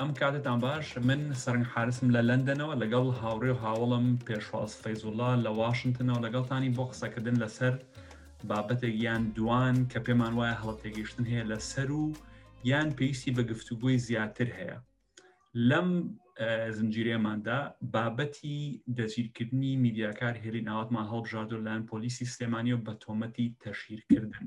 ئەم کاتتان باش من سەرنگ حارسم لە لەندەنەوە لەگەڵ هاوڕێ و هاوڵم پێشواز فەیزوڵا لە واشنتنەوە لەگەڵتانی بۆ قسەکردن لەسەر بابەتێک یان دوان کە پێمان وایە هەڵە تێگەیشتن هەیە لە سەر و یان پێویستی بە گفتوگۆی زیاتر هەیە لەم زنجیرێماندا بابەتی دەستگیرکردنی میدیاکار هێلین ئاواتمان هەڵبژاردو لایەن پۆلیسی سلێمانیەوە بە تۆمەتی تەشیرکردن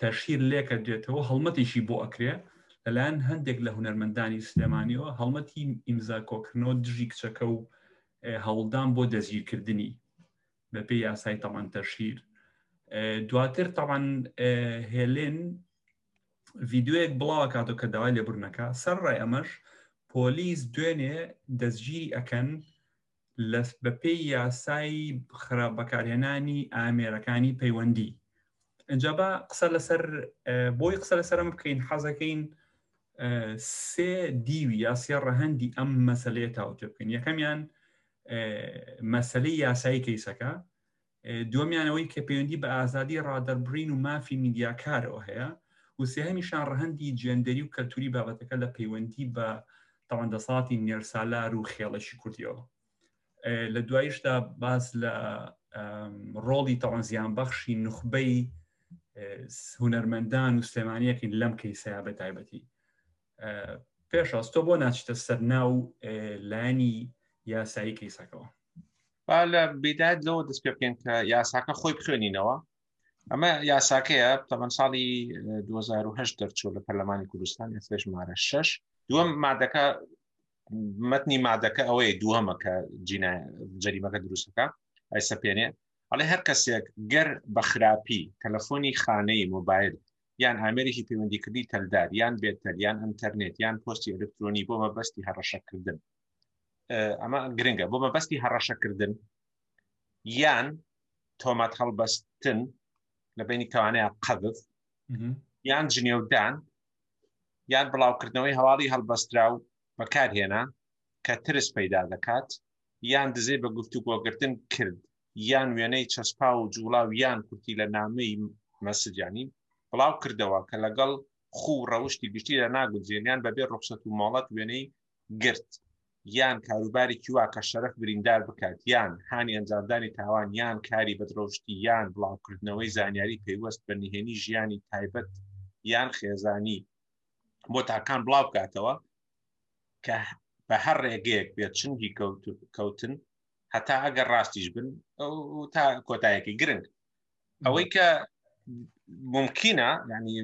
تەشهیر لێکە دێتەوە هەڵمەتێکی بۆ ئەکرێ لەلایەن هەندێک لە هونەرمەندانی سلێمانیەوە هەڵمەتی ئیمزا کۆکردنەوە دژی کچەکە و هەوڵدان بۆ دەستگیرکردنی بەپێ یاسای تەمان تەشهیر دواتر تەمان هێلێن ڤیددیوەک بڵاوە کاتۆ کە داوای لێبرنەکە سەر ڕای ئەمەش پۆلیس دوێنێ دەستگیری ئەکەن لەس بەپێی یاسای خراپ بەکارهێنانی ئامێرەکانی پەیوەندی ئەجا بە قسە لەسەر بۆی قسە لەسەرم بکەین حەزەکەین سێ دیوی یا سێ ڕەهەندی ئەم مەسلەیە تاوتێ بکەین یەکەمیان مەسلەی یاسایی کەیسەکە دووەمیان ئەوەی کە پەیوەندی بە ئازادی ڕادەربڕین و مافی میدیاکارەوە هەیە و سێهەمیشان ڕەهەندی جێندەری و کەلتوری بابەتەکە لە پەیوەندی بە تاوان دەسەڵاتی نێرسالار و خێڵەکی کوردیەوە لە دوایشدا باس لە ڕۆڵی تاوان زیان بەخشی نخبەی هونەرمەندان و سلێمانیەکەین لەم کەیسەیە بە تایبەتی پێشاست تۆ بۆ ناچتە سەر ناو لانی یاسایی کەیسەکەەوە با لە بیدات لەوە دەست پێ بکەین کە یاساکە خۆی بخوێنینەوە ئەمە یاساکەیە تەمەەن ساڵی 2010 دەرچوو لە پەرلەمانی کوردستان ئێسش مارە شش دووەم مادەکە متنی مادەکە ئەوەیە دووەمەکە جینا جەریمەکە دروستەکە ئەی سەپێنێ ئەڵێ هەر کەسێک گەر بە خراپی تەلەفۆنی خانەی مۆبایل یان ئامێرێکی پەیوەندیکردی تەلدار یان بێتەل یان ئەتەرنێت یان پۆستی ئەلکترۆنی بۆ مەبەستی هەڕەشەکردن ئەمە گرنگە بۆ مەبەستی هەڕەشەکردن یان تۆمات هەڵبەستن لە بینی توانەیە قەبف یان جنێودان یان بڵاوکردنەوەی هەواڵی هەڵبەسترا و بەکارهێنا کە ترس پەیدا دەکات یان دزێ بە گفتوگۆگرتن کرد یان وێنەی چەسپاو و جوڵاو یان کورتی لە نامەی مەسجانی بڵاو کردەوە کە لەگەڵ خو ڕەوشتی گشتی لە ناگونجێنیان بەبێ ڕخصەت و مۆڵەت وێنەی گرت یان کاروبارێکی وا کە شەرف بریندار بکات یان هانی ئەنجامدانی تاوان یان کاری بەدرۆشتی یان بڵاوکردنەوەی زانیاری پەیوەست بە نهێنی ژیانی تایبەت یان خێزانی بۆ تاکان بڵاو بکاتەوە کە بە هەر ڕێگەیەک بێت چنگی کەوتن هەتا ئەگەر ڕاستیش بن تا کۆتایەکی گرنگ ئەوەی کە ممکنە ینی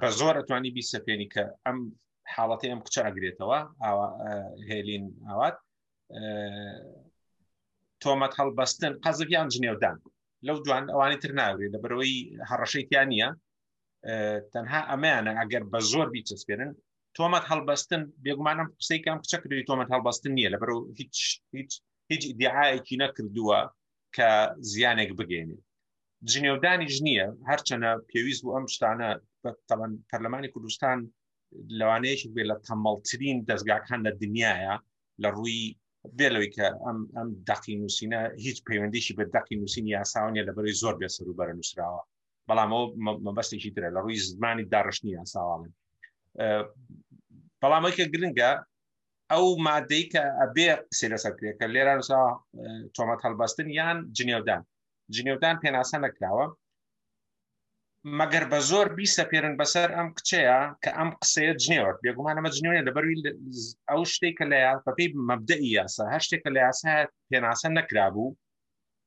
بە زۆر ئەتوانی بیسەپێنی کە ئەم حاڵەتی ئەم کچە ئەگرێتەوە هێلین ئاوات تۆمەت هەڵبەستن قەزف یان جنێودان لەو دوان ئەوانی تر ناوێت لە بەرەوەی هەڕەشەی تیان نیە تەنها ئەمەیانە ئەگەر بە زۆر بیچەسپێنن تۆمەت هەڵبەستن بێگومان ئەم قسەی کەم کچە کردی تۆمەت هەڵبەستن نییە لە بەرەو هیچ هیچ هیچ دیعاەکی نەکردووە کە زیانێک بگەێنێت جنێودانیش نییە هەرچەنە پێویست بوو ئەم شتانە تەوان پەرلەمانی کوردستان لەوانەیەش بێ لە تەمەڵترین دەستگاکان لە دنیاە لە ڕووی بێ لەوەی کە ئەم ئەم دەقی نووسینە هیچ پەیوەندیشی بە دەقی نووسین یاساونیە لە بەری زۆر بێ سەر و بەرە نووسراوە بەڵام ئەو مەبەستێکی ترە لە ڕووی زمانی داڕشتنی یاساواڵن بەڵام ئەوکە گرنگە ئەو مادەی کە ئەبێ قسە لەسەر کرێکە لێرە تۆمەت هەڵبەستن یان جنێودان جنێودان پێناسە نەکراوە مەگەر بە زۆر بیسە پێرن بەسەر ئەم کچەیە کە ئەم قسەیە جنێوە بێگومان ئەمە جنێوە لە بەروی ئەو شتێک کە لە بەپی مەبدەئی یاسا هەر شتێک کە لە یاسا پێناسە نەکرابوو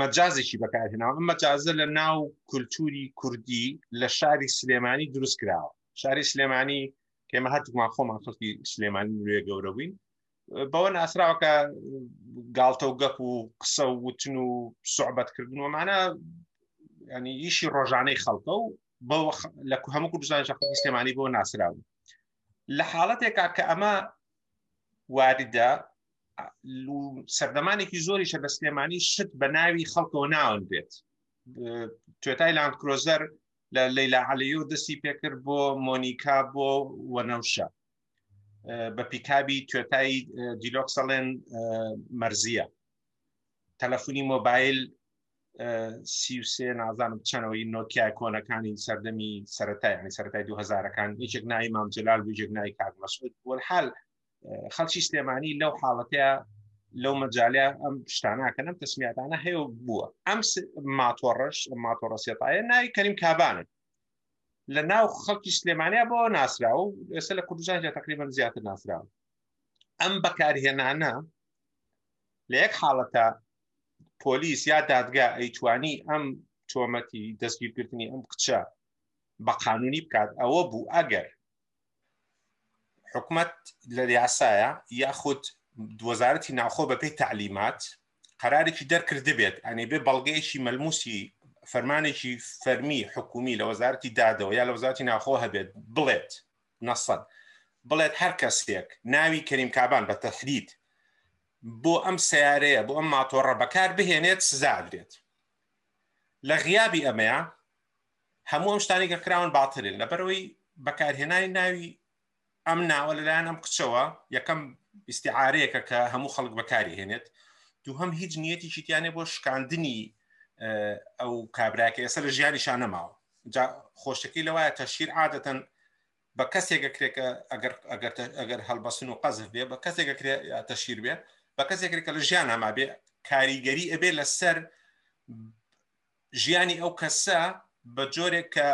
مەجازێکی بەکارهێناوە ئەم مەجازە لە ناو کولتوری کوردی لە شاری سلێمانی دروست کراوە شاری سلێمانی کێمە هەتومان خۆمان خەڵکی سلێمانی نوێ گەورە بووین بەوە ناسراوەکە گاڵتە و گەپ و قسە و وتن و سوعبەتکردن و مانە ینی ئیشی ڕۆژانەی خەڵکە و بۆ لە هەموو کوردستان شەخی سلێمانی بۆ ناسراون لە حاڵەتێکا کە ئەمە واردە سەردەمانێکی زۆریشە بە سلێمانی شت بە ناوی خەڵکەوە ناون بێت توێتای لاند کرۆزەر لە لیلا عەلیو دەستی پێکرد بۆ مۆنیکا بۆ وەنەوشە بە پیکابی توێتای دیلۆکسەڵێن مەرزیە تەلەفۆنی مۆبایل سیوسێ نازانم چەنەوەی نۆکیای کۆنەکانی سەردەمی سەتای سەتای 2000ەکان یەکێک ناوی مامجلال بجێک نای کاک مەسود وەحال خەڵکی سلێمانی لەو حاڵەتەیە لەو مەجاالە ئەم شتاناکەن ئەم تەسمیاتانە هەیە بووە ئەم ماتۆڕش ماتۆڕە سێتاایە ناوی کەریم کابانن لە ناو خەڵکی سلێمانیا بۆ ناسرا و ئێستا لە کوردستان لە تقریبان زیاتر ناسرا ئەم بەکارهێنانە لە یەک حاڵەتە پۆلیس یا دادگا ئەیتوانی ئەم تۆمەتی دەستگیرکردنی ئەم کچە بە قانونی بکات ئەوە بوو ئەگەر حکومت لە یاسایە یاخود وەزارەتی ناوخۆ بەپی تعلیمات قرارێکی دەرکرد بێت ئەنی بێ بەڵگەیەکی مەلموسی فەرمانێکی فەرمی حکومی لە وەزارەتی دادەوە یا لە وەزارەتی ناخۆ هەبێت بڵێت نەسەد بڵێت هەر کەسێک ناوی کەریم کابان بە تەحرید بۆ ئەم سیارەیە بۆ ئەم ماتۆڕە بەکار بهێنێت سزادرێت لە غیابی ئەمەیە هەموو ئەم شتانی کە کراون باترین لەبەرەوەی بەکارهێنانی ناوی ئەم ناوە لەلایەن ئەم کچەوە یەکەم ئیسیعاارەیەکە کە هەموو خەڵک بەکاری هێنێت دوو هەم هیچ نیەتی چیتیانێ بۆ شکاندنی ئەو کابراکە ئێستا لە ژیانی شانە ماوە جا خۆشەکەی لەوایە تەشیر عادەتەن بە کەسێکە کرێکە ئەگەر ئەگەر ئەگەر هەڵبەسن و قەزف بێ بە کەسێکە کرێ تەشیر بێ بە کەسێکرێکە لە ژیان ئەما بێ کاریگەری ئەبێ لەسەر ژیانی ئەو کەسە بە جۆرێک کە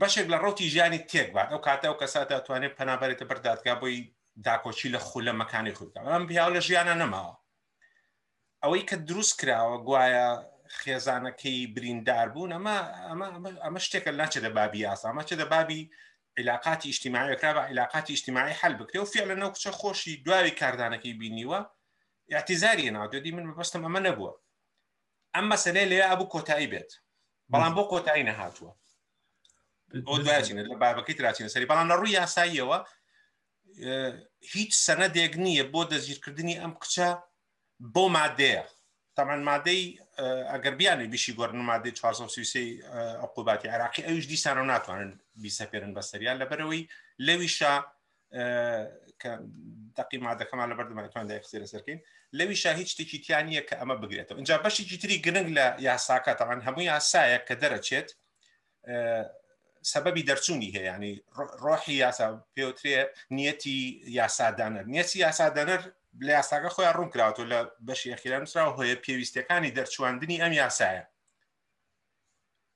بەشێک لە ڕوتی ژیانی تێک بات ئەو کاتە ئەو کەسا دەتوانێت پەنابەرێتە بەر دادگا بۆی داکۆچی لە خولەمەکانی خوددا ئەم پیاو لە ژیانە نەماوە ئەوەی کە دروست کراوە گوایە خێزانەکەی بریندار بوون ئەمە ئەمە شتێکە ناچێ دە بابی یاسا ئەمە چێ دە بابی عیلاقاتی ئیشتیماعەکرا بە عیلاقاتی ئیشتیماعی حل بکرێ و فعلە نەو کچە خۆشی دواوی کاردانەکەی بینیوە اعتیزاری ناو دەدی من بەبستم ئەمە نەبووە ئەم مەسلەیە لێ ئەبوو کۆتایی بێت بەڵام بۆ کۆتایی نەهاتووە ئەو دوایچینە لە بابەکەی تراچینە سەری بەڵام لە ڕووی یاساییەوە هیچ سەنەدێک نییە بۆ دەستگیرکردنی ئەم کچە بۆ مادەیە تەمان مادەی ئەگەر بیانێ بیشی گۆرن مادەی 1970 عقوباتی عراقی ئەوش دیسانە ناتوانن بیسەپێرن بەسەریان لەبەرەوەی لەویشە کە دقی مادەکەمان لە بەردەمانتوان دایخسی لەسەرکەین لەوی شاهی شتێکی تیانە کە ئەمە بگرێتەوە اینجا بەشێکی تری گرنگ لە یاساکە تاوان هەموو یاسایە کە دەرەچێت سەبەبی دەرچوونی هەیە ینی ڕۆحی یاسا پێوترێ نیەتی یاسادانەر نیەتی یاسادانەر لە یاساکە خۆیان ڕوون کراوەوە لە بەشی ئەخیرانسرا هۆیە پێویستەکانی دەرچواندنی ئەم یاسایە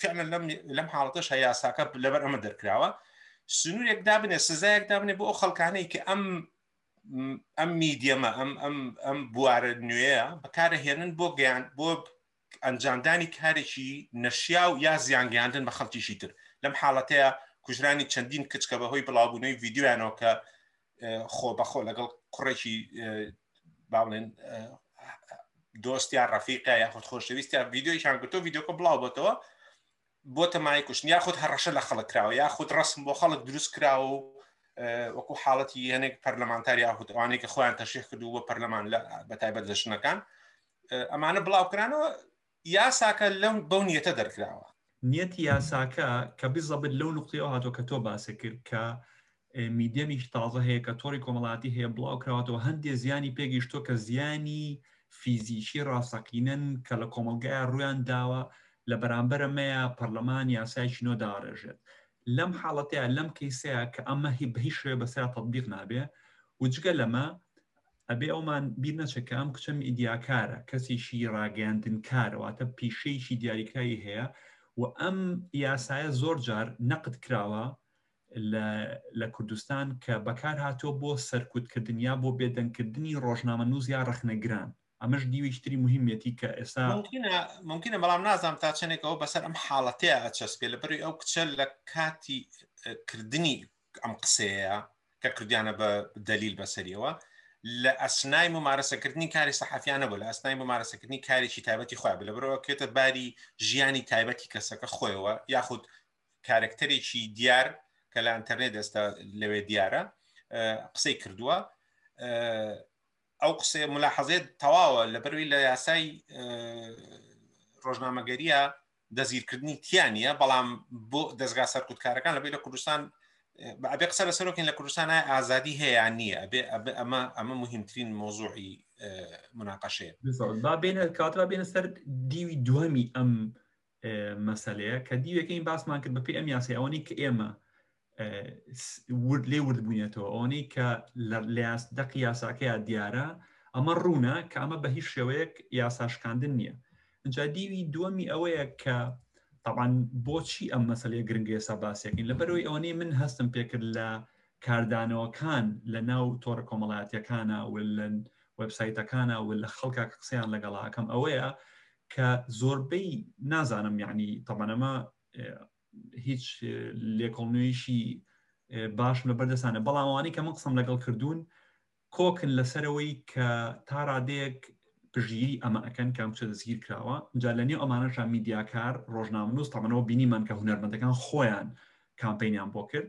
فعلا لەم لەم حاڵەتەش هە یاساکە لەبەر ئەمە دەرکراوە سنوورێک دابنێ سزایەک دابنێ بۆ ئەو خەڵکانەی کە ئەم ئەم میدیەمە ئەم ئەم ئەم بوارە نوێیە بەکارە هێنن بۆ گەیان بۆ ئەنجامدانی کارێکی نەشیا و یا زیانگەیاندن بە خەڵکیشی تر لەم حاڵەتەیە کوژرانی چەندین کچکە بەهۆی بڵاوبوونەوەی یددیویانەوە کە خۆ بەخۆ لەگەڵ کوڕێکی باڵێن دۆستیان ڕفیقا یاخود خۆشەویستیان ویددیویان گوتۆ ویددیوکە بڵاو بۆتەوە بۆ تەمای کوشتن یاخود هەڕەشە لە خەڵک کراوە یاخود ڕسم بۆ خەڵک دروست کراوە و وەکو حاڵەتی هەنێک پەرلەمانتار یاخود ئەوانەی کە خۆیان تەشیح کردو بە پەرلەمان لە بەتایبەت لە شنەکان ئەمانە بڵاوکرانەوە یاساکە لەو بەو نیەتە دەرکراوە. نیەتی یاساکە کە بزەبت لەو نوقتەیەوە هاتووە کە تۆ باست کرد کە میدیەمیش تازە هەیە کە تۆڕی کۆمەڵاتی هەیە بڵاو کراوەتەوە هەندێ زیانی پێگەیشتووە کە زیانی فیزیکی ڕاستەقینەن کە لە کۆمەڵگایە ڕوویان داوە لە بەرامبەر ئەمەیە پەرلەمان یاسایەکی نۆ داڕێژێت لەم حاڵەتەیە لەم کەیسەیە کە ئەمە هی بە هیچ شێوەیە بەسەرا تەتبیق نابێ و جگە لەمە ئەبێ ئەومان بیر نەچێت کە ئەم کچە میدیاکارە، کەسێکی ڕاگەیاندنکارە، واتە پیشەیەکی دیاریکراوی هەیە و ئەم یاسایە زۆر جار نەقد کراوە لە کوردستان کە بەکارهاتووە بۆ سەرکوتکردن یا بۆ بێدەنگکردنی ڕۆژنامەنووس یا ڕەخنەگران. ئەمەش دیوێکی تری موهیمەتی کە ئێستا. مومکینە، مومکینە، بەڵام نازانم تا چەندێک ئەوە بەسەر ئەم حاڵەتەیە ئەچەسپێ، لەبەروی ئەو کچە لە کاتی کردنی ئەم قسەیە کە کردیانە بە دەلیل بەسەریەوە لە ئەسنای ممارەسەکردنی کاری سەحافیانە بوو لە ئەسنای ممارەسەکردنی کارێکی تایبەتی خۆی بە لە برەوە کێتە باری ژیانی تایبەتی کەسەکە خۆیەوە یاخود کارکتەرێکی دیار کە لە ئەتەرنێ دەستە لەوێ دیارە قسەی کردووە ئەو قسێ ملاحەزێت تەواوە لە بەروی لە یاسای ڕۆژنامەگەریە دەزگیرکردنی تیا نییە بەڵام بۆ دەستگا سەرکوتکارەکان لەبێ لە کوردستان ئەبێ قسە لە سەرۆکین لە کوردستان ئازادی هەیە نییە ئەبێ ئەمە ئەمە مهمترین مۆزوعی مناقەشەیە با بێنە کاترا بێنە سەر دیوی دووەمی ئەم مەسلەیە کە دیوەکەین باسمان کرد بەپی ئەم یاسای ئەوەی کە ئێمە ورد لێ ورد بوونێتەوە ئەوەی کە لە لەاس دەق یاساکەیان دیارە ئەمە ڕوونە کە ئەمە بە هیچ شێوەیەک یاساشکاندن نییە ئەجا دیوی دووەمی ئەوەیە کە تاوان بۆچی ئەم مەسلەیە گرنگی ئێستا باسیەکەین لە بەرەوەی ئەوەی من هەستم پێکرد لە کاردانەوەکان لە ناو تۆڕە کۆمەڵاتیەکانە و لە وبسایتەکانە و لە خەڵکە قسەیان لەگەڵاکەم ئەوەیە کە زۆربەی نازانم یعنی تەمەەمە هیچ لێکۆڵنوێیشی باشم لە بەردەسانە بەڵام ئەوانەی کە من قسم لەگەڵ کردوون کۆکن لەسەرەوەی کە تا ڕادەیەک پژیری ئەمە ئەەکەن کە ئەم چە دەستگیر کراوە جا لە نێو ئەمانەشان میدیاکار ڕۆژنامنووس تەمەەوە بینیمان کە هونەرمەندەکان خۆیان کامپینیان بۆ کرد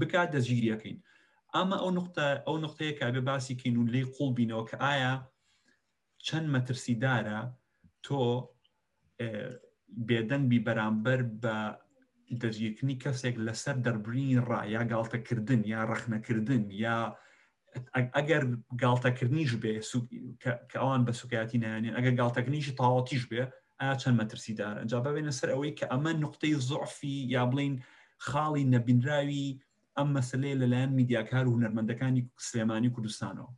بکات دەستگیری ئەکەین ئەمە ئەو نقطە ئەو نقطەیە کە بێ باسی کەین و لی قوڵ بینەوە کە ئایا چەند مەترسیدارە تۆ بێدەنگ بی بەرامبەر بە دەستگیرکردنی کەسێک لەسەر دەربرینی ڕا یا گاڵتەکردن یا ڕەخنەکردن یا ئەگەر گاڵتەکردنیش بێ کە ئەوان بە سوکایەتی نایانێن ئەگەر گاڵتەکردنیشی تاوەتیش بێ ئایا چەند مەترسیدارە جا ببێنە سەر ئەوەی کە ئەمە نقطەی زعفی یا بڵین خاڵی نەبینراوی ئەم مەسلەیە لەلایەن میدیاکار و هونەرمەندەکانی سلێمانی کوردستانەوە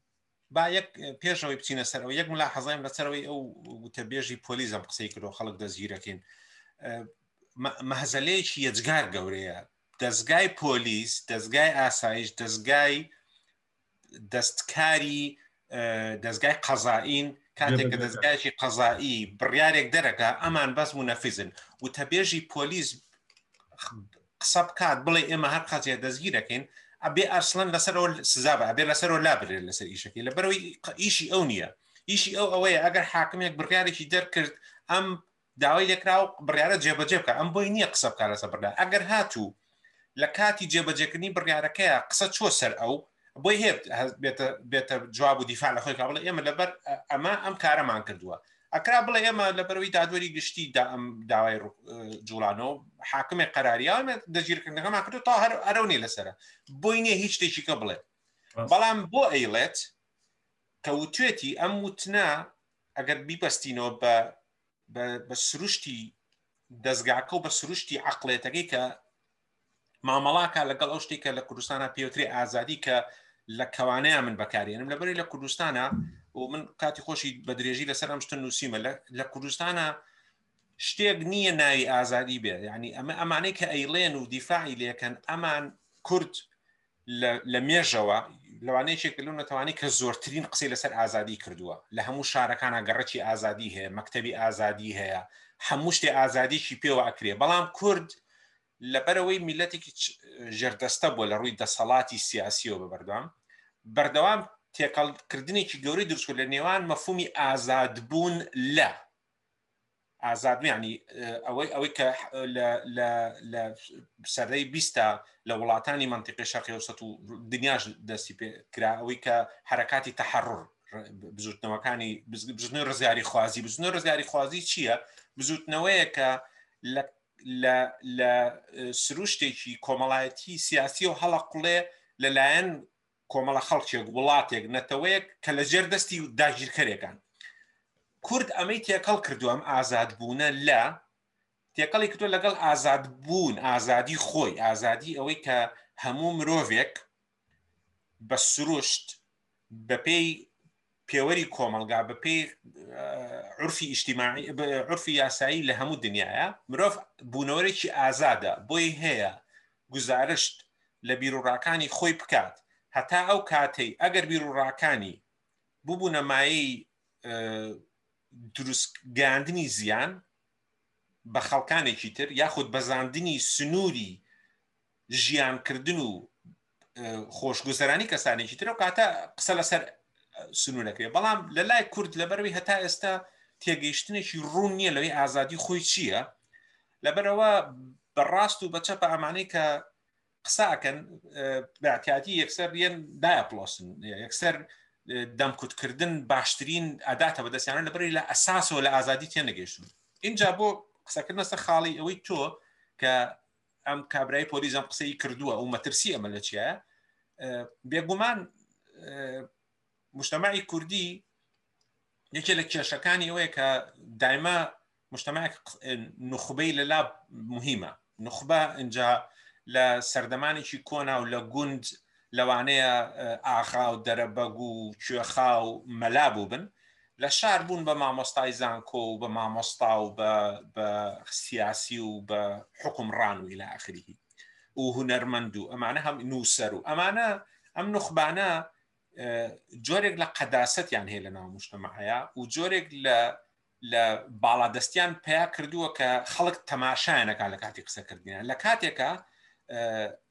با یەک پێشەوەی بچینە سەر ئەو یەک ملا حەزایم لەسەرەوەی ئەو وتە بێژی پۆلیزم قسەی کردو خەڵک دەستگیرەکەین مەهزەلەیەکی یەجگار گەورەیە دەستگای پۆلیس دەستگای ئاسایش دەستگای دەستکاری دەستگای قەزائین کاتێک کە دەستگایکی قەزایی بڕیارێک دەرەکە ئەمان بەس منەفیزن وتەبێژی پۆلیس قسە بکات بڵێ ئێمە هەر قەزیە دەستگیرەکەین ئەبێ ئەسلەن لەسەرەوە سزا بە ئەبێ لەسەرەوە لابرێت لەسەر ئیشەکەی لە بەرەوەی ئیشی ئەو نییە ئیشی ئەو ئەوەیە ئەگەر حاکمێک بڕیارێکی دەرکرد ئەم داوای لێکراو بڕیارە جێبەجێ بکە ئەم بۆی نییە قسە بکە لەسەر بڕیار ئەگەر هاتوو لە کاتی جێبەجێکردنی بڕیارەکەیە قسە چۆ سەر ئەو بۆی هێت بێتە جواب و دیفاع لە خۆی کابڵە ئێمە لەبەر ئەمە ئەم کارەمان کردووە ئەکرا بڵێ ئێمە لە بەرەوەی دادوەری گشتی دا ئەم داوای جوڵانەوە حاکمێک قەراریانە دەگیرکردنەکەمان کردو تا هەر ئەرەونی لەسرە بۆی نیە هیچ شتێکی کە بڵێ بەڵام بۆ ئەیڵێت کەوتێتی ئەم وتنا ئەگەر بیبەستینەوە بە بە سروشتی دەستگاکە و بە سروشتی عقلێتەکەی کە مامەڵاکە لەگەڵ ئەو شتێکە لە کوردستانە پێوتری ئازادی کە لە کەوانەیە من بەکارێنم لەبەری لە کوردستانە و من کاتی خۆشی بە درێژی لەسەر ئەم شتن نووسیمە لە کوردستانە شتێک نییە ناوی ئازادی بێ ینی ئەمە ئەمانەی کە ئەیڵێن و دیفاعی لەکەن ئەمان کورد لە مێژەوە لەوانەیەکێک لەو نەتەوانی کە زۆرترین قسەی لەسەر ئازادی کردووە لە هەموو شارەکانە گەڕەکی ئازادی هەیە مەکتەبی ئازادی هەیە هەموو شتێ ئازادیکی پێوە ئەکرێ بەڵام کورد لەبەرەوەی میلەتێکی ژێردەستە بووە لە ڕووی دەسەڵاتی سیاسیەوە بە بەردەوام بەردەوام تێکەڵکردنێکی گەورەی دروستکرد لە نێوان مەفومی ئازادبوون لە ئازاد یعنی ئەوەی ئەوەی کە لە سەرەی بیستە لە وڵاتانی منتیقی شەقیوسەت و دنیاش دەستی پێ کرا ئەوەی کە حرکاتی تحرڕ بزوتنەوەکانی بزنی ڕزیاری خوازی بزنە ڕزیاری خوازی چییە بزوتنەوەیە کە لە سروشتێکی کۆمەڵایەتی سیاسی و هەڵقلێ لەلایەن کۆمەڵە خەڵکێک وڵاتێک نەتەوەیەک کە لە جێر دەستی داگیرکەرێکان کورد ئەمەی تێکەڵ کردو ئەم ئازاد بوونە لە تێکەڵی کردو لەگەڵ ئازاد بوون ئازادی خۆی ئازادی ئەوەی کە هەموو مرۆڤێک بە سروشت بەپێی پێوەری کۆمەلگا بە پێی عرفی ئیشتیماعی عرفی یاسایی لە هەموو دنیاە مرۆڤ بوونەوەرێکی ئازادە بۆی هەیە گزارشت لە بیرروڕاکانی خۆی بکات هەتا ئەو کاتەی ئەگەر بیرروڕاکانی ببوونە مایەی دروستگاندنی زیان بە خەڵکانێکی تر یاخود بەزاندنی سنووری ژیان کردن و خۆشگوزەرانی کەسانێکی ترە و کاتە قسە لەسەر سنوورەکەی بەڵام لە لای کورد لەبەروی هەتا ئێستا تێگەیشتنێکی ڕوون نییە لەوەی ئازادی خۆی چییە لەبەرەوە بەڕاست و بەچە بە ئەمانەی کە قساکەن بەعتیاتی یەکسەر یەن دایپلۆسن یەکسەر دەمکوتکردن باشترین ئەداتە بەدەستیانە لەبری لە ئەساسەوە لە ئازادی تێنەگەیشتون اینجا بۆ قسەکردنەسە خاڵی ئەوەی تۆ کە ئەم کابرای پۆلیس ئەم قسەی کردووە ئەو مەترسی ئەمە لە چیە بێگومان مشتمەعی کوردی یەکێ لە کێشەکانی ئەوەیە کە دایما مشتمەک نخبەی لەلا مهمە نخبە اینجا لە سەردەمانێکی کۆنا و لە گوند لەوانەیە ئاغا و دەرەبەگ و کوێخا و مەلا بووبن، لە شار بوون بە مامۆستای زانکۆ و بە مامۆستا و بە سیاسی و بە حوکمڕان و الی اخره و هونەرمەند و ئەمانە هەم نووسەر و ئەمانە ئەم نوخبانە جۆرێک لە قەداسەتیان هەیە لە ناو مشتمەعەیە و جۆرێک لە لە باڵادەستیان پیا کردووە کە خەڵک تەماشایانەکە لە کاتی قسەکردیان لە کاتێکە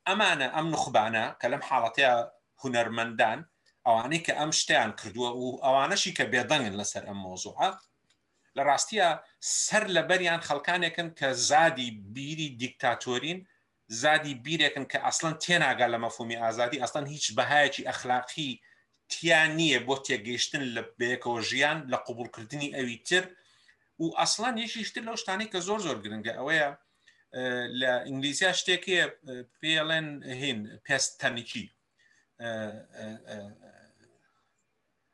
ئەمانە ئەم نخبانە کە لەم حاڵەتەیە هوەرمەندان ئەوانەی کە ئەم شتیان کردووە و ئەوانەشی کە بێدەنگن لەسەر ئەم مۆزوعە لە ڕاستیە سەر لەبەریان خەڵکانێکن کە زادی بیری دیکتاتۆرین زادی بیرێکن کە ئەسڵەن تێناگا لە مەفهومی ئازادی، ئەسڵەن هیچ بەهایەکی ئەخلاقی تیا نییە بۆ تێگەیشتن لە بەیەکەوە ژیان لە قبوڵکردنی ئەوی تر و ئەسڵەن یەکیش تر لەو شتانەی کە زۆر زۆر گرنگە ئەوەیە لە ئینگلیزیا شتێکێ پێڵێن هین پێست تەنکی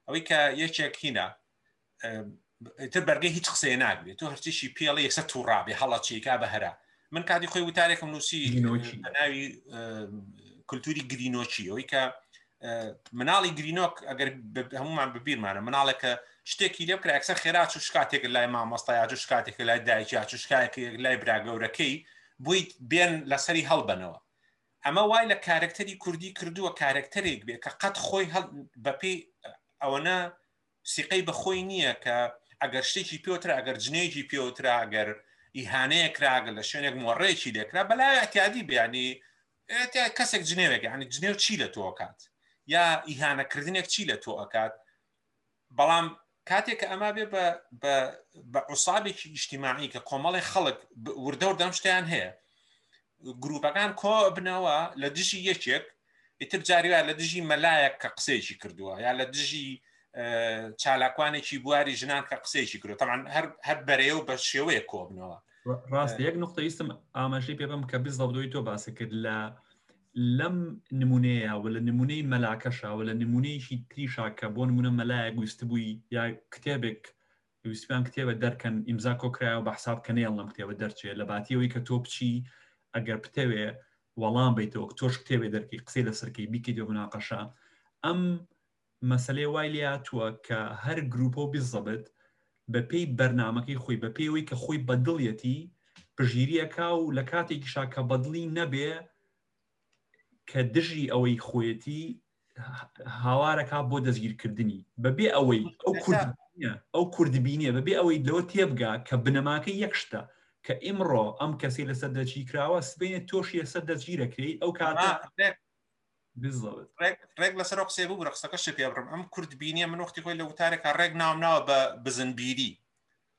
ئەوەی کە یەکێک هینە تر بەرگەی هیچ قسەیە ناگرێت تۆ هەرچیشی پێڵە یەکسە تووڕابێ هەڵە چێکا بە هەرا من کاتی خۆی وتارێکم نووسی ناوی کللتوری گرینۆچی ئەوی کە مناڵی گرینۆک ئەگەر هەمومان ببیرمانە مناڵێکە شتێکی لێ بکرا ئەکسەر خێرا چ شکاتێک لای مامۆستایاج و شکاتێک لای دایکی چ شکایەک لای براگەورەکەی بووی بێن لەسەری هەڵبەنەوە ئەمە وای لە کارکتەری کوردی کردووە کارکتەرێک بێ کە قەت خۆی بەپی ئەوەنە سیقەی بە خۆی نییە کە ئەگەر شتێکی پێوترا ئەگەر جنێکی پێوترا ئەگەر ئیهانەیە کراگە لە شوێنێک مۆڕێکی لێکرا بەلا ئەتیادی بیانی کەسێک جنێوێک ینی جنێو چی لە تۆکات یا ئیهانەکردنێک چی لە تۆ ئەکات بەڵام کاتێک کە ئەما بێ بە عوسابێکی ئیشتیماعی کە کۆمەڵی خەڵک وردەور دەم شتیان هەیە گروپەکان کۆبنەوە لە دژی یەکێک ئیتر جاریوە لە دژی مەلایەک کە قسەیەکی کردووە یا لە دژی چالاکوانێکی بواری ژنان کە قسەیەکی کرد تاوان هەر بەرەیە و بە شێوەیە کۆبنەوە ڕاست یەک نقطە ویستم ئاماژەی پێ بم کە بزڵدوی تۆ باسی کرد لە لەم نمونەیە و لە نمونەی مەلاکەشە و لە نمونەیەکی تریشا کە بۆ نمونە مەلایە گویست بووی یا کتێبێک پێویستمان کتێبە دەرکەن ئیمزا کۆکرایەوە بە حساب کە نێڵنم کتێبە دەرچێ لە باتیەوەی کە تۆ بچی ئەگەر بتەوێ وەڵام بیتەوە تۆش کتێبێ دەرکی قسەی لە سەرکەی بیکەیت و مناقەشە ئەم مەسلەی وای لاتووە کە هەر گروپە و بیزەبت بە پێی بەرنمەکەی خۆی بە پێوەی کە خۆی بەدڵیەتی پژیریەکە و لە کاتێکیشا کە بەدڵی نەبێ کە دژی ئەوەی خۆیەتی هاوارەکە بۆ دەستگیرکردنی بەبێ ئەوەی ئەو کورد ئەو کوردبینێ بەبێ ئەوەی لەوە تێبگا کە بنەماکە یەک شتە کە ئیمڕۆ ئەم کەسی لەسەر دەچی کراوە سبێنێ تۆشی لەسەر دەستگیرەکرێت ئەو کاتە ڕێک لەسەر قسێ بوو ڕخسەکە شێ پێ بڕم ئەم کورد بینیە من وەختی خۆی لە وتارێکە ڕێک ناوم ناوە بە بزنبیری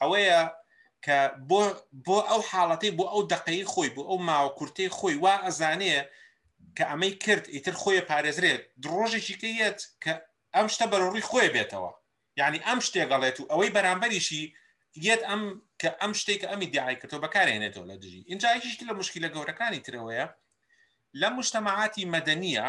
ئەوەیە کە بۆ بۆ ئەو حاڵەتی بۆ ئەو دقەی خۆی بۆ ئەو ماوە کورتەی خۆی وا ئەزانێ کە ئەمەی کرد ئیتر خۆی پارێزرێت درۆژێکی کە یەت کە ئەم شتە بەرەڕووی خۆی بێتەوە یعنی ئەم شتێگەڵێت و ئەوەی بەرامبەریشی یەت ئەم کە ئەم شتێک کە ئەمی دیعای کردەوە بەکارێنێتەوە لە دژی اینجا هیچ لە مشکلە گەورەکانی ترەوەیە لە مشتەماعاتی مەدەنیە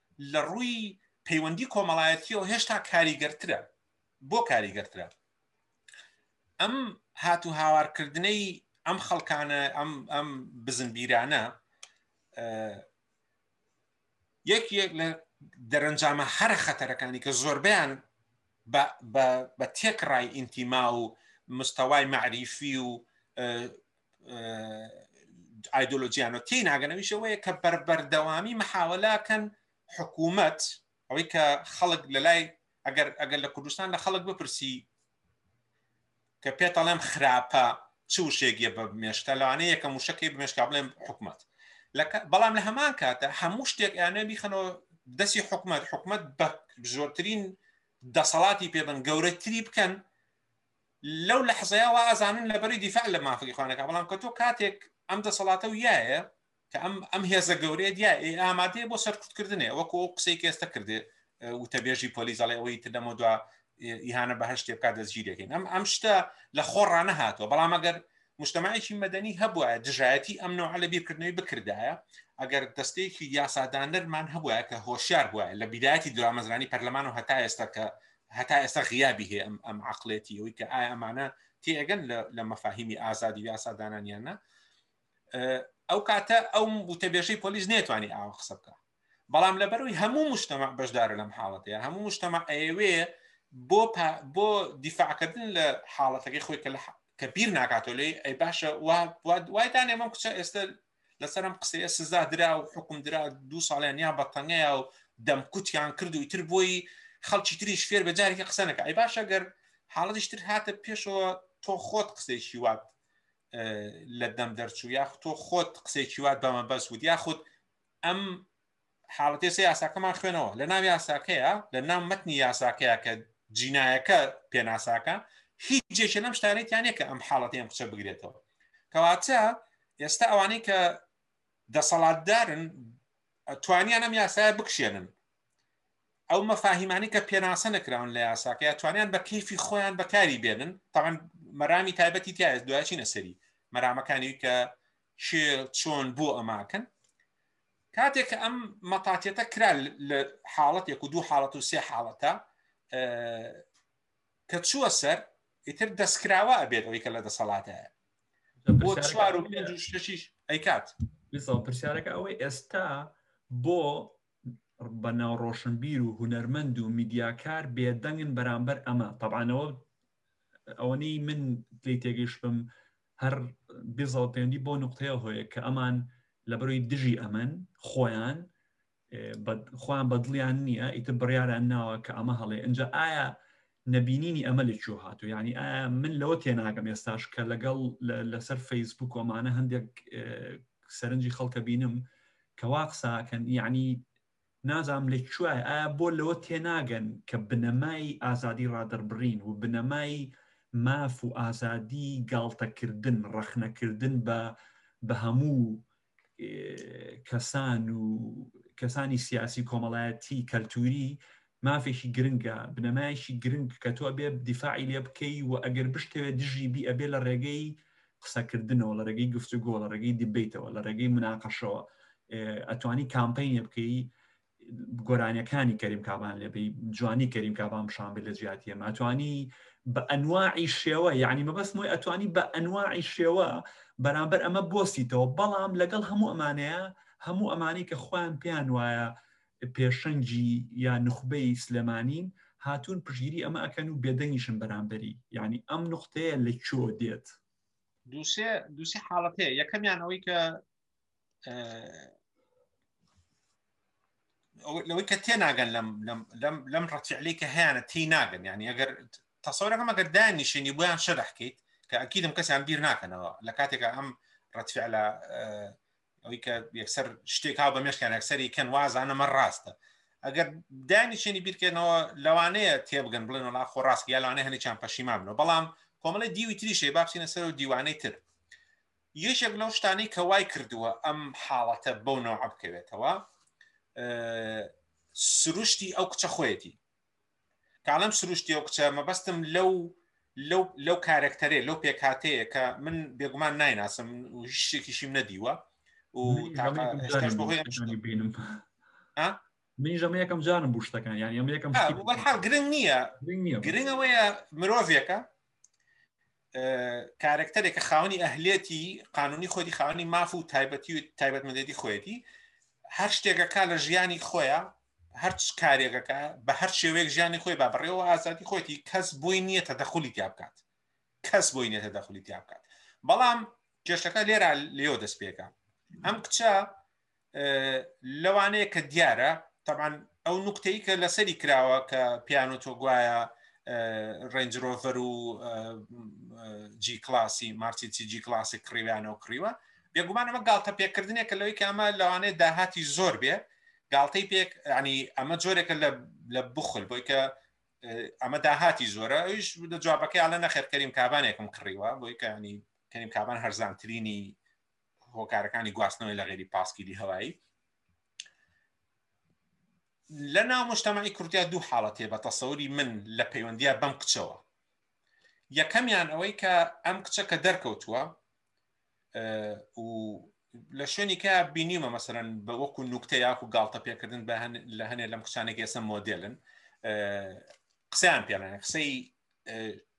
لە ڕووی پەیوەندی کۆمەڵایەتیەوە هێشتا کاریگەرترە بۆ کاریگەرترە ئەم هات و هاوارکردنەی ئەم خەڵکانە ئەم ئەم بزنبیرانە یەک یەک لە دەرەنجامە هەرە خەتەرەکانی کە زۆربیان بە تێکڕای ئینتیما و مستەوای معریفی و ئایدۆلۆژیانە تێ ناگەنەویشەوەیە کە بەربەردەوامی محاولاکەن حکوومەت ئەوەی کە خەڵک لە لای ئەگەر ئەگەر لە کوردستان لە خەڵک بپرسی کە پێتەڵێم خراپە چ وشێگیە بە مێشکە لەوانەیە یەکە موشەکەی بمێشکا بڵێم حکومت بەڵام لە هەمان کاتە هەموو شتێک یانە بیخەنەوە دەستی حکومت حکومت بە زۆرترین دەسەڵاتی پێبن گەورەتری بکەن لەو لەحزەیە وا ئەزانن لەبەری دیفاع لە مافەکەی خۆیان دەکەن، بەڵام کە تۆ کاتێک ئەم دەسەڵاتە و یایە کە ئەم ئەم هێزە گەورەیە دیای ئێ ئامادەیە بۆ سەرکوتکردنێ وەکو ئەو قسەی کە ئێستا کردێ اه، وتەبێژی پۆلیس دەڵێ ئەوەی تر لەمە دوا ئیهانە بە هەشت تێبکات دەستگیرێکین ئەم ئەم شتە لە خۆڕانە هاتووە بەڵام ئەگەر مشتمەعێکی مەدەنی هەبووە دژایەتی ئەم نەوە لە بیرکردنەوەی بکردایە ئەگەر دەستەیەکی یاسادانەرمان هەبووە کە هۆشیار بووە لە بیدایەتی درامەزرانی پەرلەمان و هەتا ئێستا کە هەتا ئێستا غیابی هەیە ئەم ئەم عقلێتی ئەوی کە ئایا ئەمانە تێگەن لە مەفاهیمی ئازادی یاسادانانیانە ئەو کاتە ئەو وتەبێژەی پۆلیس نێتوانی ئاوە قسە بکە بەڵام لەبەرەوەی هەموو مشتەمە بەشدارە لەم حاڵەتەیە هەموو مشتەمە ئەوێ بۆ بۆ دیفاعکردن لە حاڵەتەکەی خۆی کە لە کە بیر ناکاتۆ لێ ئەی باشە وای دانێ مەم کچە ئێستا لەسەر ئەم قسەیە سزا درا و حکم درا دوو ساڵیان یان بە تەنگەیە و دەمکوتیان کرد و ئیتر بۆی خەڵکی تریش فێر بە جارێکی قسە نەکە ئەی باشە گەر حاڵەتیش تر هاتە پێشەوە تۆ خۆت قسەیشی وات لە دەم دەرچوو یاخ تۆ خۆت قسەیکی وات بەمە بەس وت یاخود ئەم حاڵەتێ سێ یاساکەمان خوێنەوە لە ناو یاساکەیە لە ناو مەتنی یاساکەیە کە جینایەکە پێناساکە هیچ جێکە لەم شتانێتیانە کە ئەم حاڵەتی ئەم قچە بگرێتەوە کەواتە ئێستا ئەوانەی کە دەسەڵاتدارن توانیان ئەم یاسایە بکشێنن ئەو مەفاهیمانی کە پێناسە نەکراون لە یاساکە توانیان بە کەیفی خۆیان بەکاری بێنن تاوان مەرامی تایبەتی تایە دوایچینە سەری مەرامەکانی کە چێ چۆن بۆ ئەماکەن کاتێک کە ئەم مەتاتێتە کرا لە حاڵەتێک و دوو حاڵەت و سێ حاڵەتە کە چووە سەر ئیتر دەستکراوە ئەبێت ئەوی کە لە دەسەڵاتە بۆ چوار و پێنج و شەشیش ئەیکات پرسیارەکە ئەوەی ئێستا بۆ بەناو ڕۆشنبیر و هوەرمەند و میدیاکار بێدەنگن بەرامبەر ئەمە تەبانەوە ئەوەنەی من لی تێگەیشتبم هەر بێزەڵ پەیوەندی بۆ نقطەیە هۆیە کە ئەمان لە بەرەوەی دژی ئەمن خۆیان خۆیان بەدڵیان نییە ئیتر بڕیاران ناوە کە ئەمە هەڵێ ئەجا ئایا نبینینی ئەمە لە چۆ هاتو ینی ئایا من لەوە تێناگەم ئێستاش کە لەگەڵ لەسەر فەیسبوک کۆمانە هەندێک سەرنجی خەڵکە بینم کەوا قساکەن یعنی نازانم لە کوێ ئایا بۆ لەوە تێناگەن کە بنەمای ئازادی ڕادەربڕین و بنەمای ماف و ئازادی گاڵتەکردن ڕەخنەکردن بە بە هەموو کەسان و کەسانی سیاسی کۆمەڵایەتی کەلتوری مافێکی گرنگە بنەمایەکی گرنگ کە تۆ ئەبێ دیفاعی لێ بکەی و ئەگەر بشتەوێ دژی بی ئەبێ لە ڕێگەی قسەکردنەوە لە ڕێگەی گفتوگۆ لە ڕێگەی دیبەیتەوە لە ڕێگەی مناقەشەوە ئەتوانی کامپینێ بکەی گۆرانیەکانی کەریم کابان لێبی جوانی کەریم کابان پیشان بێت لە جیاتی ئەمە ئەتوانی بە ئەنواعی شێوە یعنی مەبەست مۆی ئەتوانی بە ئەنواعی شێوە بەرامبەر ئەمە بۆسیتەوە بەڵام لەگەڵ هەموو ئەمانەیە هەموو ئەمانی کە خۆیان پێیان وایە پێشەنگی یا نخبەی سلێمانین هاتوون پشگیری ئەمە ئەکەن و بێدەنگیشن بەرامبەری یعنی ئەم نقطەیە لە چۆ دێت دووسێ دووسی حاڵەت هەیە یەکەمیان ئەوەی کە لەوەی کە تێ ناگەن لەم لەم لەم ڕەتیعلی کە هەیەە تی ناگەن ینی ئەگەر تەسەورەکەم ئەگەر دانیشێنی بۆیان شەرحکەیت کە ئەکیدم کەسیان بیر ناکەنەوە لە کاتێکە ئەم ڕەتفعلە ئەوی کە یەکسەر شتێک هاو بە مێشکیان یەکسەری کەن وازانەمە ڕاستە ئەگەر دانی چێنی بیرکەنەوە لەوانەیە تێبگەن بڵێن وڵا خۆ ڕاست یا لەوانە هەنێکیان پەشیمان بنەوە بەڵام کۆمەڵی دیوی تریشێ بابچینە سەر و دیوانەی تر یەکێک لەو شتانەی کە وای کردووە ئەم حاڵەتە بەو نەوە بکەوێتەوە سروشتی ئەو کچە خۆیەتی کاڵم سروشتی و کچە مەبەستم لەو لەو لەو کارەکتەرێ لەو پێکاتەیە کە من بێگومان نایناسم شتێکیشیم نەدیوە و بینم منیش ئەمە یەکەم جانم بوو شتەکان یان ئەمە یەکەم گرنگ نییە گرنگەوەیە مرۆڤێکە کارکتەرێکە خاوەنی ئەهلێتی قانونی خۆی خاوەنی ماف و تایبەتی و تایبەت مندێتی خۆیەتی هەر شتێکەکە لە ژیانی خۆیە هەرچ کارێکەکە بە هەر شێوەیەک ژیانی خۆی با بڕێەوە ئازادی خۆیتی کەس بۆی نییە تەدەخلی تیا بکات کەس بۆی نیە تەدەخلی تیا بکات بەڵام کێشەکە لێرا لێو دەست پێکە ئەم کچە لەوانەیە کە دیارە تەبان ئەو نوکتەی کە لەسەری کراوە کە پیانۆ تۆ گوایە ڕێنجرۆڤەر و جی کلاسی مارتیسی جی کلاسی کڕیویانە و کڕیوە بێگومان ئەمە گالتە پێکردنێک کە لەوەی کامە لەوانەیە داهاتی زۆر بێ گالتەی پێک ینی ئەمە جۆرێکە لە بخل بۆی کە ئەمە داهاتی زۆرە ئەوش لە جوابەکەی ئالە نەخێرکەریم کابانێکم کڕیوە بۆی کەنی کەنیم کابان هەرزانترینی هۆکارەکانی گواستنەوەی لە غێری پاسکیلی هەوایی لە ناو مشتمەی کوردیا دوو حاڵەتێ بە تەسەوری من لە پەیوەندیە بەم کچەوە یەکەمیان ئەوەی کە ئەم کچە کە دەرکەوتووە و لە شوێنیکە بینیمە مەسەرەن بە وەکو نوکتە یاخو گاڵتە پێکردن بە لە هەنێ لەم کچانێک ئێستا مۆدلن قسەیان پێڵێن قسەی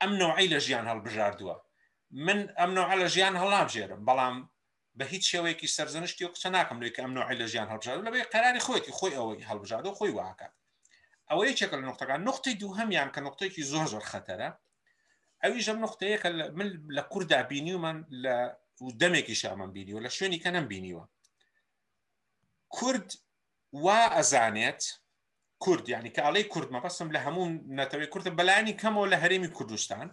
ئەم نەوعەی لە ژیان هەڵبژاردووە، من ئەم نەوعە لە ژیان هەڵنابژێرم، بەڵام بە هیچ شێوەیەکیش سەرزەنشتی ئەو کچە ناکەم لەوەی کە ئەم نەوعەی لە ژیان هەڵبژاردووە، لەوەی قەراری خۆیەتی، خۆی ئەوەی هەڵبژاردووە، خۆی وا ئەکات. ئەوە یەکێکە لە نوقتەکان. نوقتەی دووهەمیان کە نوقتەیەکی زۆر زۆر خەتەرە، ئەویش ئەم نوقتەیە کە من لە کورددا بینیومەن لە و دەمێکیش ئەمەم بینیوە، لە شوێنی کە نەمبینیوە. کورد وا ئەزانێت، کورد یعنی کاڵی کورد مەبەسم لە هەموو نەتەوەی کوردە بەلانی کەمەوە لە هەرێمی کوردستان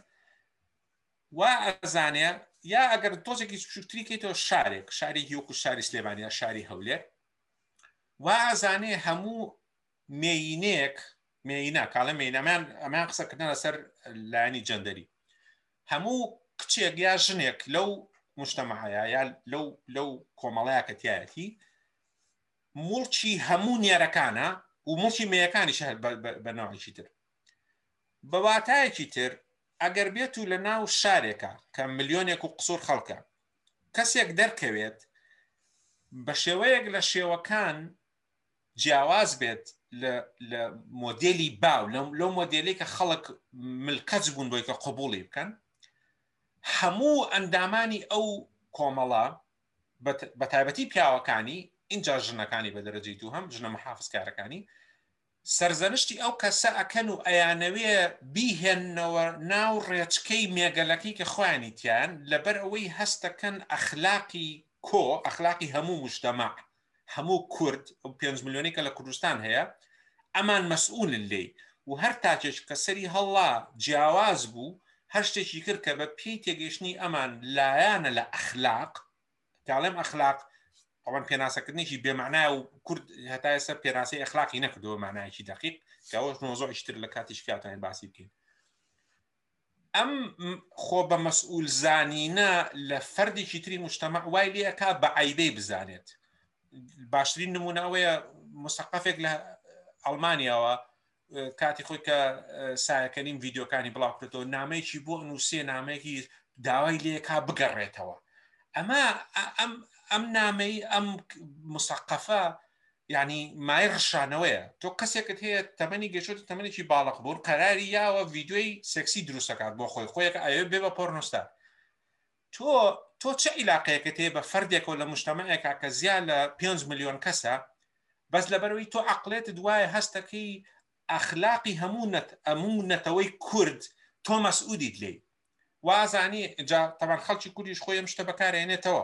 و ئەزانەیە یا ئەگەر تۆزێکی چکتری کەیتەوە شارێک شاری هیوک و شاری سلێمانیا شاری هەولێ و ئازانێ هەموو مێینێک مێینە کاڵە مێینەمان ئەمان قسەکردن لەسەر لایانی جەندەری هەموو کچێک یا ژنێک لەو مشتەمەعەیە یا لەو لەو کۆمەڵەیە کەتیایەتی موڵکی هەموو نێرەکانە و موڵکی مێیەکانیش هەر بە ناوێکی تر بە واتایەکی تر ئەگەر بێت و لە ناو شارێکە کە ملیۆنێک و قسوور خەڵکە کەسێک دەرکەوێت بە شێوەیەک لە شێوەکان جیاواز بێت لە مۆدلی باو لەو مۆدلی کە خەڵک ملکەچ بوون بۆی کە قوبولی بکەن هەموو ئەندامانی ئەو کۆمەڵە بەتایبەتی پیاوەکانی، ئینجا ژنەکانی بە دەرەجەی دووهەم، ژنە محافزکارەکانی، سەرزەنشتی ئەو کەسە ئەکەن و ئەیانەوێ بیهێننەوە ناو ڕێچکەی مێگەلەکەی کە خۆیانی تیایەن، لەبەر ئەوەی هەستەکەن ئەخلاقی کۆ، ئەخلاقی هەموو موجتەمەع، هەموو کورد ئەو پێنج ملیۆنی کە لە کوردستان هەیە ئەمان مەسئولن لێی و هەر تاکێک کە سەری هەڵا جیاواز بوو هەر شتێکی کرد کە بە پێی تێگەشتنی ئەمان لایەنە لە ئەخلاق کاڵێم ئەخلاق ئەوان پێناسەکردنیی بێمانە و کورد هەتا ئێستا پێناسی ئەخلاقی نەکردەوە مانایکی دقیق کەەوە نۆزۆشتر لە کاتیشکاتان باسی بکەین ئەم خۆ بە مەسئول زانینە لە فەردێکی تری مشتەمە وای لەکە بە عیبەی بزانێت باشترین نمونەوەیە مستەقفێک لە ئەڵمانیاوە کاتی خۆی کە سایەکەنیم ڤیددیوکانی بڵاوکردەوە نامەیەکی بۆ نووسێ نامەیەکی داوای لەکە بگەڕێتەوە ئەمە ئەم ئەم نامەی ئەم مسەقەفە یعنی مای ڕشانەوەیە تۆ کەسێکت هەیە تەمەنی گەشت تەمەێکی باڵق بوون قەراری یاوە ڤیددیوی سێکسی دروستەکات بۆ خۆی خۆیەک ئاوێ بێ بە پۆرنووستا تۆ تۆ چه عیلاقەیەکە تێ بە فەردێکەوە لە مشتەمەەکە کە زیان لە 5 میلیۆن کەسە بەس لەبەرەوەی تۆ عقلێت دوایە هەستەکەی ئەخلاقی هەموو نەت ئەموو نەتەوەی کورد تۆ مەسعودیت لی وازانی جا تەمان خەڵکی کوردیش خۆی ئەم شتە بەکارێنێتەوە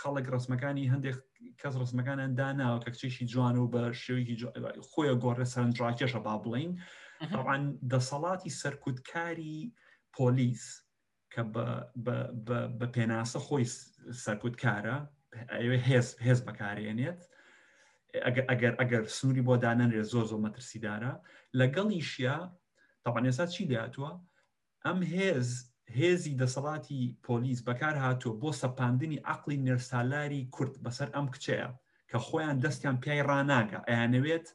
خەڵک ڕسمەکانی هەندێک کەس ڕسمەکانیان داناوە کە کچێکی جوان و بە شێوەیەکی خۆیە گۆڕێ سەرنجڕاکێشە با بڵین ئەوان دەسەڵاتی سەرکوتکاری پۆلیس کە بە پێناسە خۆی سەرکوتکارە ئەوێ هێز هێز بەکارێنێت ئەگەر ئەگەر سنووری بۆ دانەنرێت زۆر زۆر مەترسیدارە لەگەڵیشە تاوانێسا چی دەاتوە ئەم هێز، هێزی دەسەڵاتی پۆلیس بەکار هاتووە بۆ سەپاندنی عەقڵی نێرسالاری کورد بەسەر ئەم کچەیە کە خۆیان دەستیان پیای ڕاناگا، ئەیانەوێت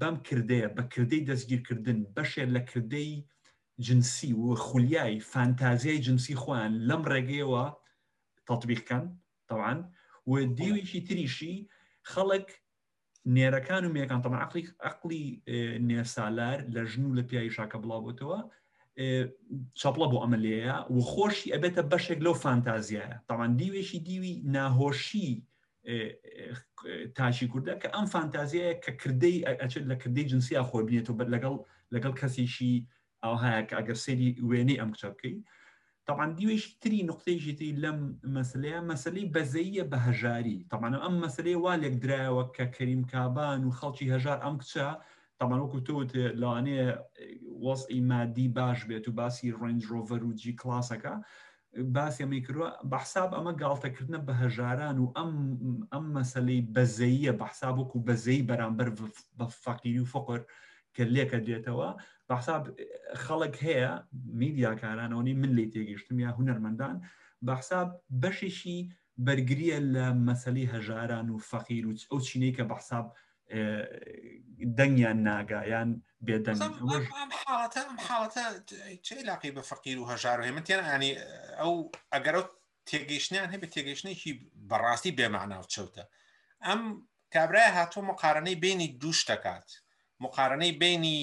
بەم کردەیە، بە کردەی دەستگیرکردن، بەشێ لە کردەی جنسی و خولیای فانتازیای جنسی خۆیان لەم ڕێگەیەوە تەتبیق کەن تەبعەن و دیوێکی تریشی خەڵک نێرەکان و مێکان تەمان عقلی عقلی نێرسالار لە ژن و لە پیاوی شاکە بڵاو بۆتەوە چەپڵە بۆ ئەمە لێە و خۆشی ئەبێتە بەشێک لەو فانتازیایە تاوان دیوێکی دیوی ناهۆشی تاشی کوردە کە ئەم فانتازیایە کە کردەی ئەچێت لە کردەی جنسیا خۆبینێتەوە بەر لەگەڵ لەگەڵ کەسێکی ئاوهایە کە ئەگەر سەیری وێنەی ئەم کچە بکەی طبعا دیوێکی تری نقطەیەکی تری لەم مەسلەیە مەسلەی بەزەیە بە هەژاری تەمانە ئەم مەسلەیە وا لێک درایەوە کە کەریم کابان و خەڵکی هەژار ئەم کچە تەمان وەکو تۆت لەوانەیە وەزئی مادی باش بێت و باسی ڕنجۆڤەر و جی کلاسەکە باسی ئەمەی کردوە بەحساب ئەمە گاڵتەکردنە بە هەژاران و ئەم ئەم مەسلەی بەزەیە بەحساب وەکو بەزەی بەرامبەر بە فەقیری و فقر کە لێکە دێتەوە بەحساب خەڵک هەیە میدیاکارانەوەنی من لی تێگەشتم یا هوەرمەندان بەحساب بەشێکی بەرگریە لە مەسەلی هەژاران و فەقیر و ئەو چینەی کە بە حساب دەنگیان ناگا یان بێدەنگ ئەم ئەوەش ئەم حاڵەتە ئەم حاڵەتە چ علاقەی بە فەقیر و هەژار و هێمن تێن ئانی ئەو ئەگەر ئەو تێگەیشتنیان هەبێت تێگەیشتنێکی بەڕاستی بێمەعنا و چەوتە ئەم کابرای هاتوو مقارنەی بینی دووش دەکات مقارنەی بینی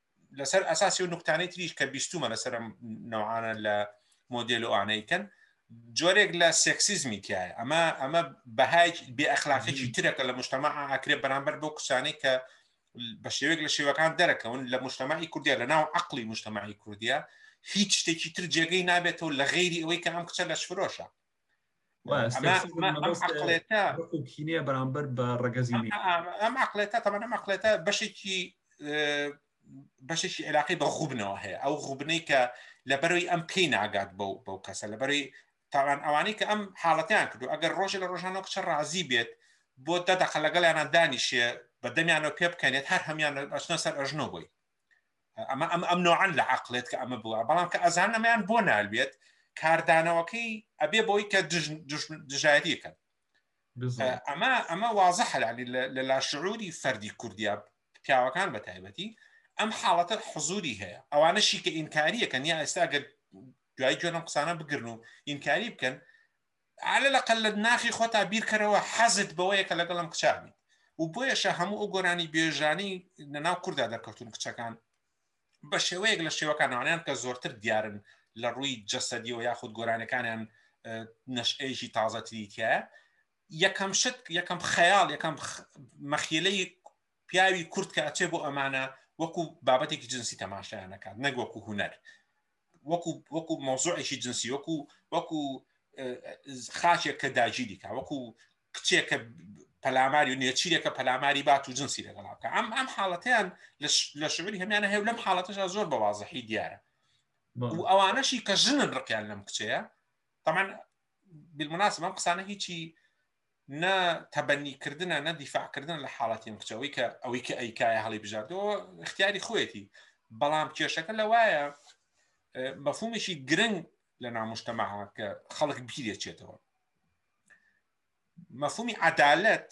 لەسەر ئەساسی و نقطانەی تریش کە بیستومە لەسەر نەوانە لە مۆدیل و ئانەیکەن جۆرێک لە سێکسیزمی تایە ئەمە ئەمە بەهای بێ ئەخلاقێکی ترەکە لە مشتمە ئاکرێ بەرامبەر بۆ کسانی کە بە شێوێک لە شێوەکان دەرەکەون لە مشتمەی کوردیا لە ناو عقلی مشتمەی کوردیا هیچ شتێکی تر جێگەی نابێتەوە لە غیری ئەوەی کە ئەم کچە لەش فرۆشە کینەیە بەرامبەر بە ڕگەزی ئەم عقلێتە تەمەە مەقلێتە بەشێکی بەشێکی عێراقی بە غوبنەوە هەیە ئەو غوبنەی کە لە بەروی ئەم پێی ناگات بەو بەو کەسە لە بەروی تاوان ئەوانەی کە ئەم حاڵەتیان کردو ئەگەر ڕۆژە لە ڕۆژانەوە کچە ڕازی بێت بۆ دەدەخە لەگەڵیانە دانیشێ بە دەمیانەوە پێ بکەنێت هەر هەمیان بەچنە سەر ئەژنۆ بووی ئەمە ئەم ئەم نوعان لە عقلێت کە ئەمە بووە بەڵام کە ئەزان ئەمەیان بۆ نالوێت کاردانەوەکەی ئەبێ بۆی کە دژایەتیەکەن ئەمە ئەمە وازە حەلالی لە لاشعوری فەردی کوردیا پیاوەکان بە تایبەتی ئەم حاڵەتە حزوری هەیە ئەوانەشی کە ئینکاریەکەن یا ئێستا گەر دوای جۆنم قسانە بگرن و ئینکاری بکەن عەلە لەقەل لە ناخی خۆتا بیرکەرەوە حەزت بەوەیە کە لەگەڵ ئەم کچە بیت و بۆیەشە هەموو ئەو گۆرانی بێژانی لە ناو کوردا دەرکەوتون کچەکان بە شێوەیەک لە شێوەکان ئەوانیان کە زۆرتر دیارن لە ڕووی جەسەدیەوە یاخود گۆرانەکانیان نەشئەیەکی تازەتری تایە یەکەم شت یەکەم خەیاڵ یەکەم مەخیلەی پیاوی کورت کە ئەچێ بۆ ئەمانە وەکو بابەتێکی جنسی تەماشایانەکات نەگوەکو هوەر وەکو وەکو مۆزۆعێکی جنسی وەکو وەکو خاچێک کە داگیری کا وەکو کچێکە پەلاماری و نێچیرێکە پەلاماری بات و جنسی لەگەڵا بکە ئەم ئەم حاڵەتیان لە شعوری هەمیانە هەیە لەم حاڵەتەشا زۆر بە وازەحی دیارە و ئەوانەشی کە ژنن ڕقیان لەم کچەیە تەمان بالمناسب ئەم قسانە هیچی نە تەبەنی کردنە نە دیفاعکردن لە حاڵەتی مخچەوەی کە ئەوەی کە ئەیکایە هەڵی بژاردەوە اختیاری خۆیەتی بەڵام کێشەکە لە وایە مەفهومێکی گرنگ لە نامشتەما کە خەڵک بیرێچێتەوە مەفهومی عدالەت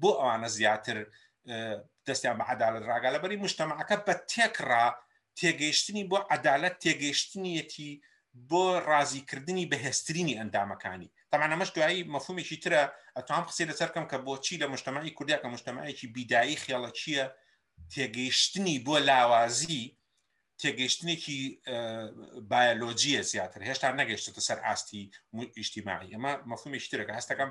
بۆ ئەوانە زیاتر دەستیان بە عدالت ڕاگا لەبەری مشتەماکە بە تێکڕا تێگەیشتنی بۆ عدالت تێگەیشتنیەتی بۆ ڕازیکردنی بەهێسترینی ئەندامەکانی تەمانەمەش دوایی مەفهومێکی ترە ئەتوان قسەی لەسەرکەم کە بۆچی لە مشتمەی کوردیا کە مشتمەیەکی بیدایی خێڵەکیە تێگەیشتنی بۆ لاوازی تێگەیشتنێکی بایۆلۆجیە زیاتر هێشتا نەگەشتە سەر ئاستی ئیشتیماعی ئەمە مەفهومێکی ترەکە هەستەکەم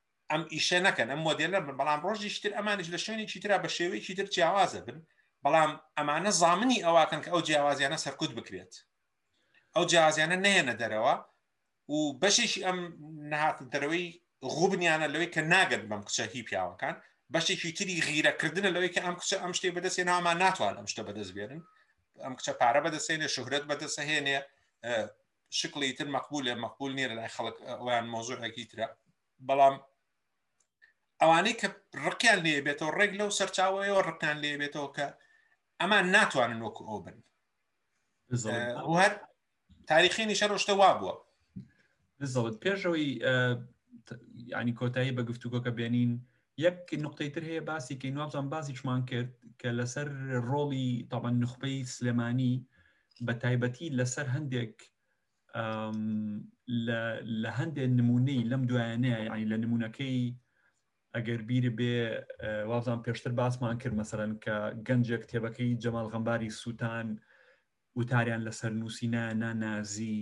ئەم ئیشە نەکەن ئەم مۆدێلە بن بەڵام ڕۆژیش تر ئەمانش لە شوێنێکی تررا بە شێوەیەکی تر جیاوازە بن بەڵام ئەمانە زامنی ئەوواکەن کە ئەو جیاوازیانە سەرکوت بکرێت ئەو جیازیانە نێنە دەرەوە و بەشێکی ئەم نهاتن دەرەوەی غوبنیانە لەوەی کە ناگەن بەم کچە هی پیاوەکان بەشێکی تری غیرەکردنە لەوەی کە ئەم کچە ئەم شتێ بەدەستێ نامان ناتوان ئەم شتە بەدەست بێنن ئەم کچە پارە بەدەستێنێ شهرت بەدەسەهێنێ شکڵی تر مەقبولێ مەقبول نیە لای خەڵک ئەویان مۆزوعێکی ترە بەڵام ئەوانەی کە ڕقیان لێ بێتەوە ڕێک لەو سەرچاوەیەوە ڕقیان لێ بێتەوە کە ئەمان ناتوانن وەکو ئەو بن هەر تاریخی نیشە ڕۆشتە وا بووە بزڵت پێشەوەی ینی کۆتایی بە گفتوگۆکە بێنین یەک نقطەی تر هەیە باسی کەین وابزان باسیشمان کرد کە لەسەر ڕۆڵی تاوان نخبەی سلێمانی بە تایبەتی لەسەر هەندێک لە هەندێک نمونەی لەم دوایانەیە یعنی لە نمونونەکەی ئەگەر بیر بێ وابزان پێشتر باسمان کرد مەسەرەن کە گەنجێک کتێبەکەی جەمال غەمباری سووتان وتاریان لەسەر نووسینە نانازی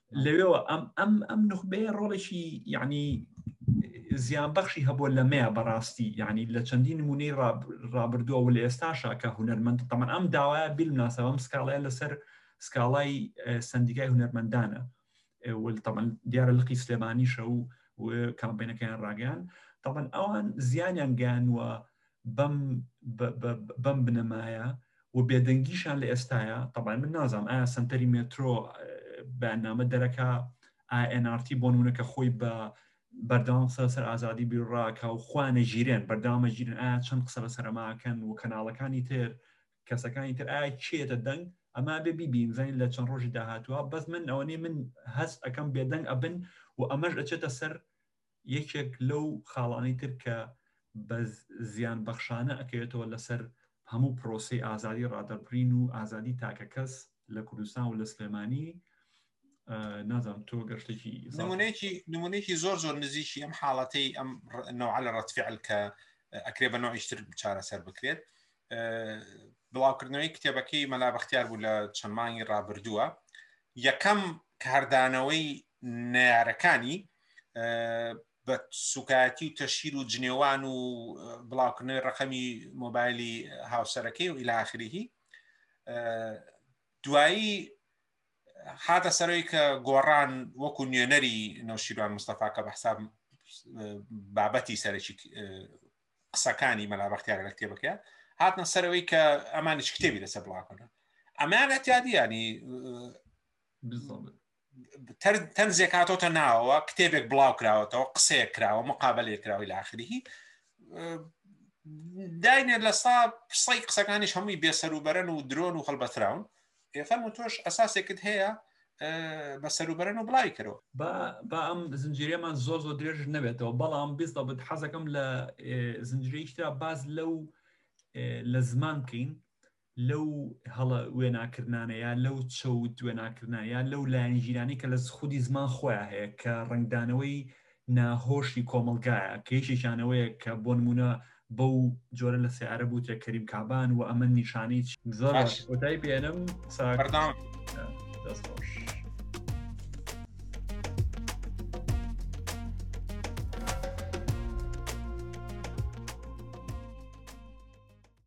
لەوێەوە ئەم ئەم ئەم نخبەیە ڕۆڵێکی یعنی زیان بەخشی هەبوو لە مەیە بەڕاستی یعنی لە چەندین نمونەی ڕابردووە و لە ئێستاشا کە هوەرمەند تەمان ئەم داوایە بیل ناسەوەم سکاڵەیە لەسەر سکاڵای سندیکای هوەرمەندانە تەمان دیارە لقی سلێمانیشە و کامپینەکەیان ڕاگەیان تەمان ئەوان زیانیان گەیانوە بەم بنەمایە و بێدەنگیشان لە ئێستاە تەبای من نازانم ئایا سنتەری مێترۆ بەنامە دەرەکە ئاNRT بۆ نونەکە خۆی بە بەردەوام قسە سەر ئازادی بیڕاکە و خوانە ژیرێن بەردامە ژیرن ئایا چەند قسە لە سەرماکەن و کەناڵەکانی تر کەسەکانی تر ئایا چێتە دەنگ ئەما بێ بیبین زین لە چەند ڕۆژی داهاتوە بەس من ئەوەی من هەست ئەەکەم بێدەنگ ئەبن و ئەمەش ئەچێتە سەر یەکێک لەو خاڵانەی تر کە بە زیان بەخشانە ئەکەوێتەوە لەسەر هەموو پرۆسەی ئازادی ڕادەربڕین و ئازادی تاکەکەس لە کوردستان و لە سلێمانی نازانم تۆ گەشتێکی نمونەیەکی نمونەیەکی زۆر زۆر نزیکی ئەم حاڵەتەی ئەم نەوە لە ڕەتفعل کە ئەکرێ بە نوعیشتر چارەسەر بکرێت بڵاوکردنەوەی کتێبەکەی مەلا بەختیار بوو لە چەند مانگی ڕابردووە یەکەم کاردانەوەی نارەکانی بە سوکایەتی و تەشیر و جنێوان و بڵاوکردنەوەی ڕقەمی مۆبایلی هاوسەرەکەی و ئیلاخریهی دوایی هاتە سەرۆی کە گۆڕان وەکو نوێنەری نەوشیروان مستەفا کە بە حساب بابەتی سەرەکی قسەکانی مەلا بەختیارە لە کتێبەکە هاتنە سەرەوەی کە ئەمانیش کتێبی لەسەر بڵاکەن ئەمان ئەتیادیانی تەن زیێکاتۆتە ناوە کتێبێک بڵاو کراوەتەوە قسەیە کراوە مقابلێ کراوی لاخریی داینێ لە سا قسەی قسەکانیش هەمووی بێسەر و بەرەن و درۆن و هەڵبەتراون پێخەم و تۆش ئەساسێکت هەیە بە سەروبەرن و بڵاوی کەەوە با ئەم زنجیرێمان زۆر زۆر درێژ نەبێتەوە بەڵام بیست دەبت حەزەکەم لە زنجیرەیشترا باز لەو لە زمان بکەین لەو هەڵە وێناکردانەیە لەو چەوت وێناکردنایە لەو لایەنگیرانی کە لە خودی زمان خۆیان هەیە کە ڕنگدانەوەی ناهۆشی کۆمەڵگایە کە یەکێکیان ئەوەیە کە بۆ نموونە بەو جۆرە لە سەیارە بوترێ کەریم کابان و ئەمە نیشانەی زۆر کۆتای بێنم ساکردان دەستۆش.